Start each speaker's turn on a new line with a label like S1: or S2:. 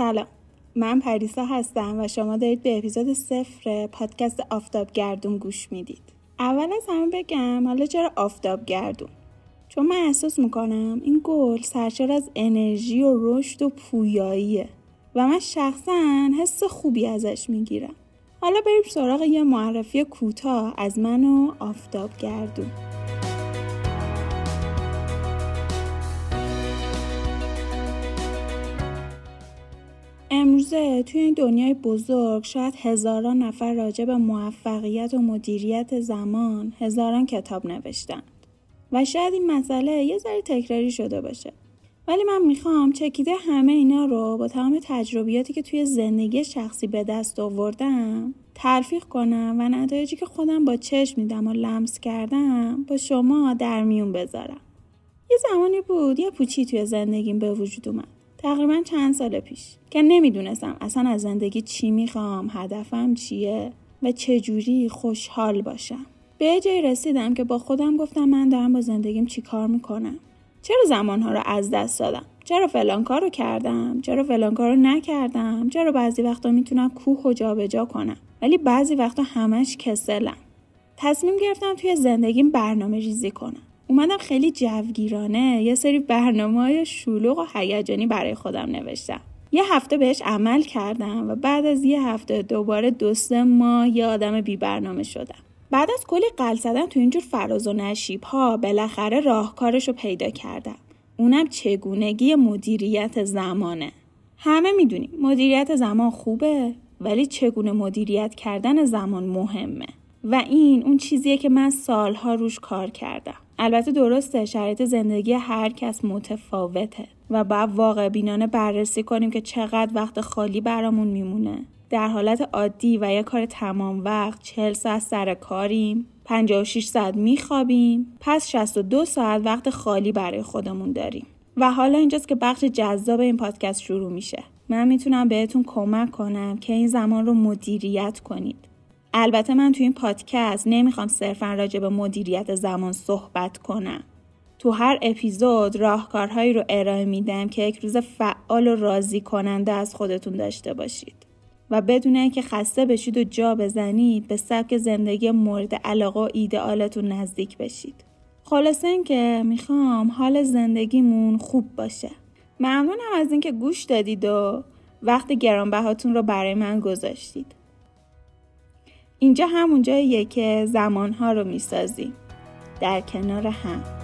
S1: سلام. من پریسا هستم و شما دارید به اپیزود صفر پادکست آفتاب گردون گوش می‌دید. اول از همه بگم حالا چرا آفتاب گردون؟ چون من احساس می‌کنم این گل سرشار از انرژی و رشد و پویاییه و من شخصا حس خوبی ازش می‌گیرم. حالا بریم سراغ یه معرفی کوتاه از من و آفتاب گردون. امروزه توی این دنیای بزرگ شاید هزاران نفر راجع به موفقیت و مدیریت زمان هزاران کتاب نوشتند. و شاید این مسئله یه ذره تکراری شده باشه. ولی من می‌خوام چکیده همه اینا رو با تمام تجربیاتی که توی زندگی شخصی به دست آوردم تلفیق کنم و نتایجی که خودم با چشم میدم و لمس کردم با شما در میون بذارم. یه زمانی بود یه پوچی توی زندگیم به وجود اومد. تقریبا چند سال پیش که نمی‌دونستم اصلا از زندگی چی می‌خوام هدفم چیه و چجوری خوشحال باشم. به جایی رسیدم که با خودم گفتم من دارم با زندگیم چی کار می‌کنم. چرا زمانها رو از دست دادم؟ چرا فلان کار رو کردم؟ چرا فلان کار رو نکردم؟ چرا بعضی وقتا می‌تونم کوه و جابجا کنم؟ ولی بعضی وقتا همش کسلم. تصمیم گرفتم توی زندگیم برنامه ریزی کنم. اومدم خیلی جوگیرانه. یه سری برنامه های شلوغ و هیجانی برای خودم نوشتم. یه هفته بهش عمل کردم و بعد از یه هفته دوباره دو سه ماه یه آدم بی برنامه شدم. بعد از کلی قل زدن تو اینجور فراز و نشیب ها بالاخره راهکارش رو پیدا کردم. اونم چگونگی مدیریت زمانه. همه می‌دونیم مدیریت زمان خوبه ولی چگونه مدیریت کردن زمان مهمه. و این اون چیزیه که من سالها روش کار کردم. البته درسته شرایط زندگی هر کس متفاوته و باید واقع بینانه بررسی کنیم که چقدر وقت خالی برامون میمونه. در حالت عادی و یه کار تمام وقت 40 ساعت سر کاریم 56 ساعت میخوابیم پس 62 ساعت وقت خالی برای خودمون داریم. و حالا اینجاست که بخش جذاب این پادکست شروع میشه. من می‌تونم بهتون کمک کنم که این زمان رو مدیریت کنید. البته من تو این پادکست نمی‌خوام صرفا راجع به مدیریت زمان صحبت کنم. تو هر اپیزود راهکارهایی رو ارائه میدم که یک روز فعال و راضی کننده از خودتون داشته باشید. و بدون اینکه خسته بشید و جا بزنید به سبک زندگی مورد علاقه و ایدئالتون نزدیک بشید. خلاصه اینکه می‌خوام حال زندگیمون خوب باشه. ممنونم از اینکه گوش دادید و وقت گرانبهاتون رو برای من گذاشتید. اینجا همون جاییه که زمانها رو می‌سازیم در کنار هم.